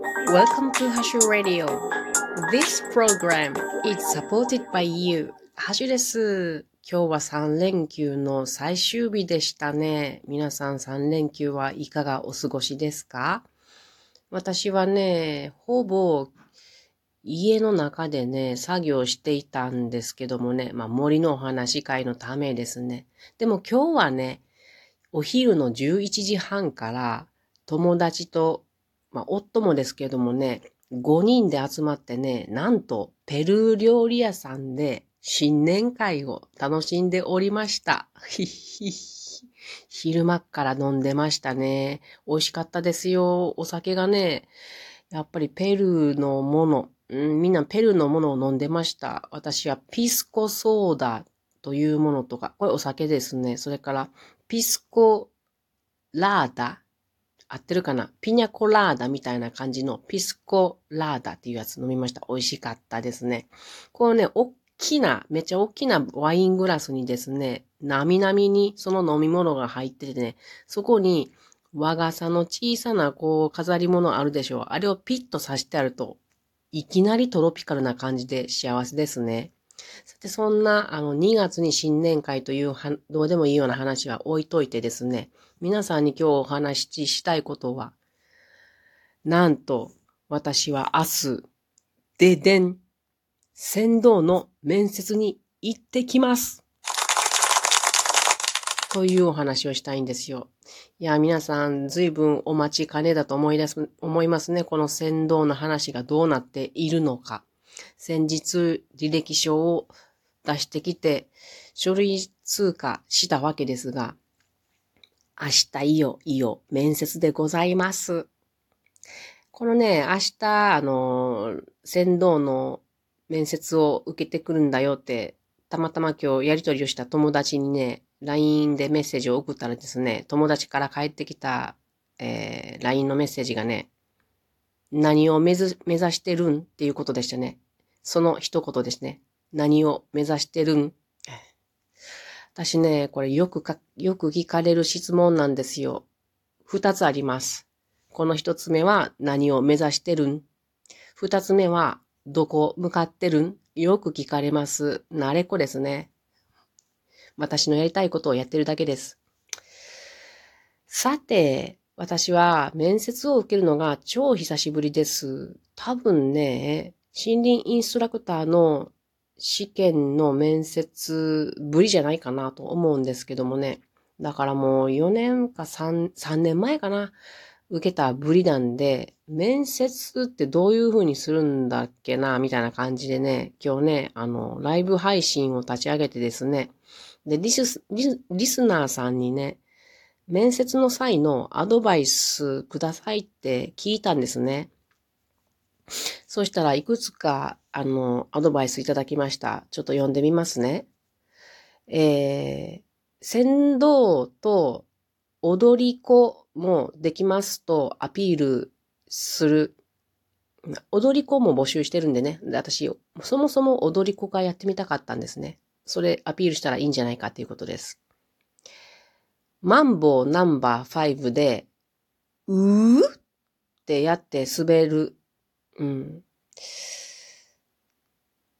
Welcome to Hashu Radio. This program is supported by you. ハシュです。今日は3連休の最終日でしたね。皆さん3連休はいかがお過ごしですか？私はね、ほぼ家の中でね、作業していたんですけどもね、まあ森のお話会のためですね。でも今日はね、お昼の11時半から友達と、まあ夫もですけどもね、5人で集まってね、なんとペルー料理屋さんで新年会を楽しんでおりました。昼間から飲んでましたね。美味しかったですよ。お酒がね、やっぱりペルーのもの、ん、みんなペルーのものを飲んでました。私はピスコソーダというものとか、これお酒ですね。それからピスコラーダ合ってるかな？ピニャコラーダみたいな感じのピスコラーダっていうやつ飲みました。美味しかったですね。これね、大きな、めっちゃ大きなワイングラスにですね、なみなみにその飲み物が入っててね、そこに和傘の小さなこう飾り物あるでしょう。あれをピッと刺してあるといきなりトロピカルな感じで幸せですね。さて、そんな、あの、2月に新年会というは、どうでもいいような話は置いといてですね、皆さんに今日お話ししたいことは、なんと、私は明日、ででん、船頭の面接に行ってきます。というお話をしたいんですよ。いや、皆さん、随分お待ちかねだと思い出す、思いますね。この船頭の話がどうなっているのか。先日、履歴書を出してきて、書類通過したわけですが、明日いよ、いよ、面接でございます。このね、明日、あの、船頭の面接を受けてくるんだよって、たまたま今日やりとりをした友達にね、LINE でメッセージを送ったらですね、友達から帰ってきた、えー、LINE のメッセージがね、何を目指してるんっていうことでしたね。その一言ですね。何を目指してるん？私ね、これよくか、よく聞かれる質問なんですよ。二つあります。この一つ目は何を目指してるん？二つ目はどこ向かってるん？よく聞かれます。慣れっこですね。私のやりたいことをやってるだけです。さて、私は面接を受けるのが超久しぶりです。多分ね、森林インストラクターの試験の面接ぶりじゃないかなと思うんですけどもね。だからもう4年か 3, 3年前かな。受けたぶりなんで、面接ってどういう風にするんだっけな、みたいな感じでね、今日ね、あの、ライブ配信を立ち上げてですね、で、リス、リリスナーさんにね、面接の際のアドバイスくださいって聞いたんですね。そうしたらいくつか、あの、アドバイスいただきました。ちょっと読んでみますね。えー、先導と踊り子もできますとアピールする。踊り子も募集してるんでね。私、そもそも踊り子がやってみたかったんですね。それアピールしたらいいんじゃないかっていうことです。マンボウナンバー5で、うーってやって滑る。うん。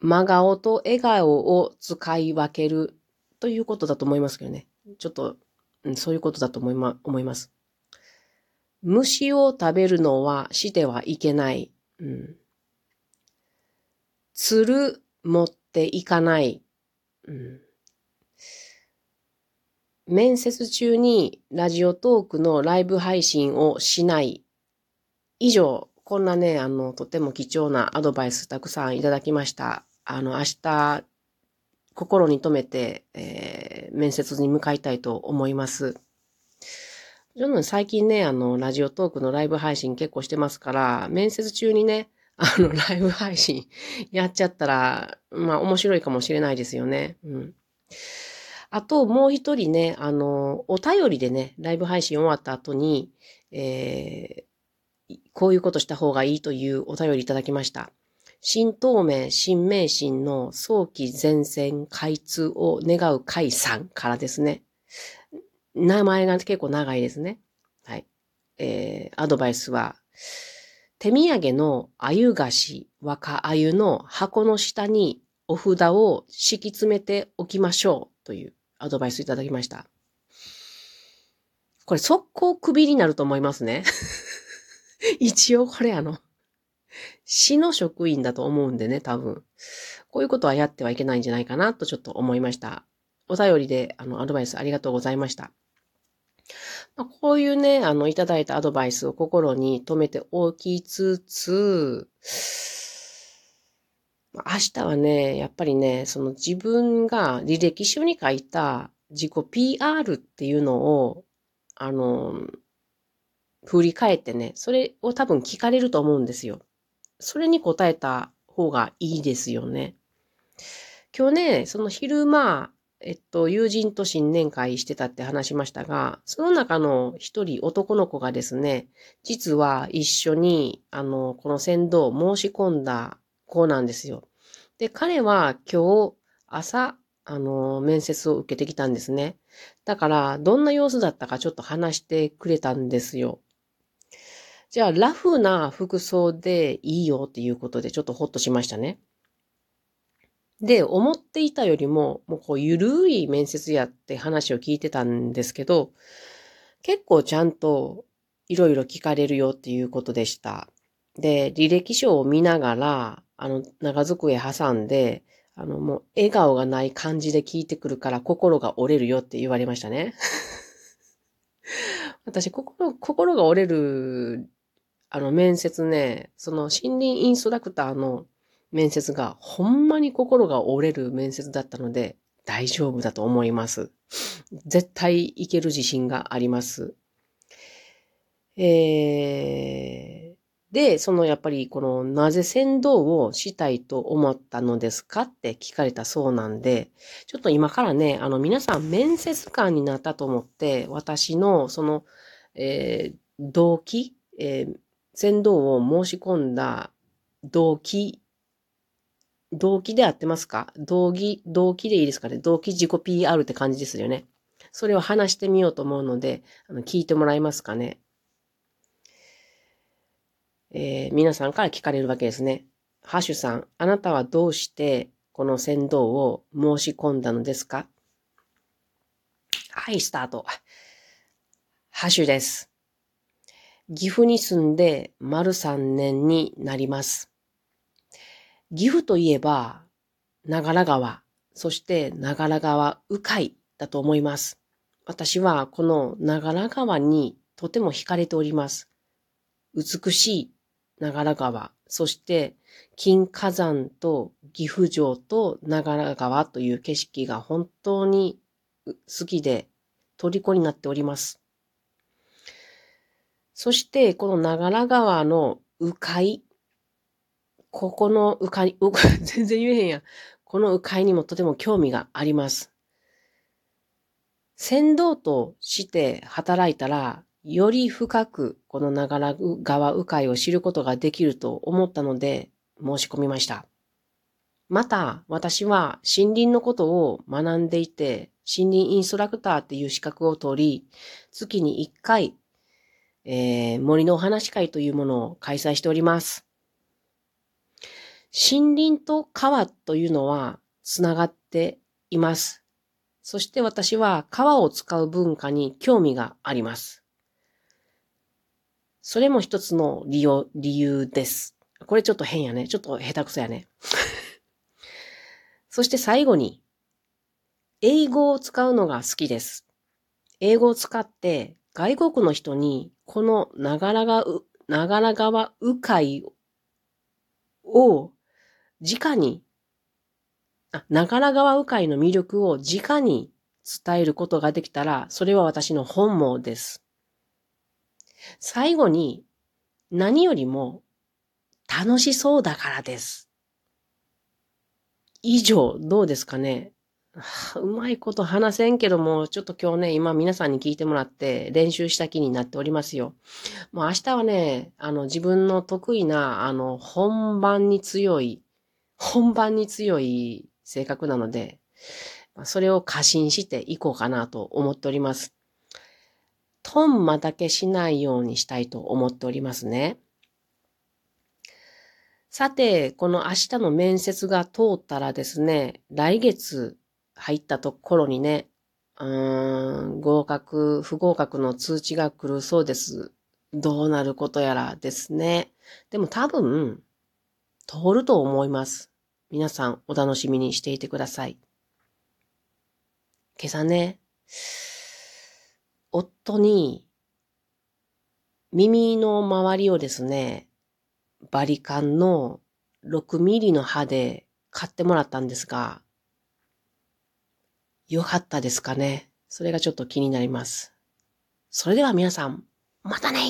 真顔と笑顔を使い分けるということだと思いますけどね。ちょっと、うん、そういうことだと思いま、思います。虫を食べるのはしてはいけない。うん。鶴持っていかない。うん。面接中にラジオトークのライブ配信をしない。以上、こんなね、あの、とても貴重なアドバイスたくさんいただきました。あの、明日、心に留めて、えー、面接に向かいたいと思います。最近ね、あの、ラジオトークのライブ配信結構してますから、面接中にね、あの、ライブ配信 やっちゃったら、まあ面白いかもしれないですよね。うん。あと、もう一人ね、あの、お便りでね、ライブ配信終わった後に、えー、こういうことした方がいいというお便りいただきました。新東名、新名神の早期前線開通を願う会さんからですね。名前が結構長いですね。はい。えー、アドバイスは、手土産の鮎菓子、若鮎の箱の下にお札を敷き詰めておきましょうというアドバイスいただきました。これ速攻首になると思いますね。一応これあの、市の職員だと思うんでね、多分。こういうことはやってはいけないんじゃないかなとちょっと思いました。お便りで、あの、アドバイスありがとうございました。まあ、こういうね、あの、いただいたアドバイスを心に留めておきつつ、明日はね、やっぱりね、その自分が履歴書に書いた自己 PR っていうのを、あの、振り返ってね、それを多分聞かれると思うんですよ。それに答えた方がいいですよね。今日ね、その昼間、えっと、友人と新年会してたって話しましたが、その中の一人男の子がですね、実は一緒に、あの、この先導申し込んだ子なんですよ。で、彼は今日朝、あの、面接を受けてきたんですね。だから、どんな様子だったかちょっと話してくれたんですよ。じゃあ、ラフな服装でいいよっていうことでちょっとほっとしましたね。で、思っていたよりも、もうこう、ゆるい面接やって話を聞いてたんですけど、結構ちゃんといろいろ聞かれるよっていうことでした。で、履歴書を見ながら、あの、長机挟んで、あの、もう笑顔がない感じで聞いてくるから心が折れるよって言われましたね。私、心、心が折れる、あの、面接ね、その森林インストラクターの面接がほんまに心が折れる面接だったので大丈夫だと思います。絶対いける自信があります。えー、で、そのやっぱりこのなぜ先導をしたいと思ったのですかって聞かれたそうなんで、ちょっと今からね、あの皆さん面接官になったと思って私のその、えー、動機、えー、先導を申し込んだ動機動機で合ってますか？動機、動機でいいですかね？動機自己 PR って感じですよね。それを話してみようと思うので、あの聞いてもらえますかね？えー、皆さんから聞かれるわけですね。ハッシュさん、あなたはどうしてこの先導を申し込んだのですか？はい、スタート。ハッシュです。岐阜に住んで丸3年になります。岐阜といえば、長良川、そして長良川鵜飼だと思います。私はこの長良川にとても惹かれております。美しい長良川、そして金火山と岐阜城と長良川という景色が本当に好きで虜になっております。そしてこの長良川の鵜飼ここの迂回、全然言えへんや。この迂回にもとても興味があります。船頭として働いたら、より深くこの長良川迂回を知ることができると思ったので申し込みました。また、私は森林のことを学んでいて、森林インストラクターっていう資格を取り、月に1回、えー、森のお話会というものを開催しております。森林と川というのはつながっています。そして私は川を使う文化に興味があります。それも一つの理由理由です。これちょっと変やね。ちょっと下手くそやね。そして最後に、英語を使うのが好きです。英語を使って外国の人にこの長良川、長良川鵜飼を直に、あ、長良川鵜飼の魅力を直に伝えることができたら、それは私の本望です。最後に、何よりも楽しそうだからです。以上、どうですかね？うまいこと話せんけども、ちょっと今日ね、今皆さんに聞いてもらって練習した気になっておりますよ。もう明日はね、あの自分の得意な、あの本番に強い本番に強い性格なので、それを過信していこうかなと思っております。トンマだけしないようにしたいと思っておりますね。さて、この明日の面接が通ったらですね、来月入ったところにね、うーん、合格、不合格の通知が来るそうです。どうなることやらですね。でも多分、通ると思います。皆さんお楽しみにしていてください。今朝ね、夫に耳の周りをですね、バリカンの6ミリの刃で買ってもらったんですが、良かったですかねそれがちょっと気になります。それでは皆さん、またね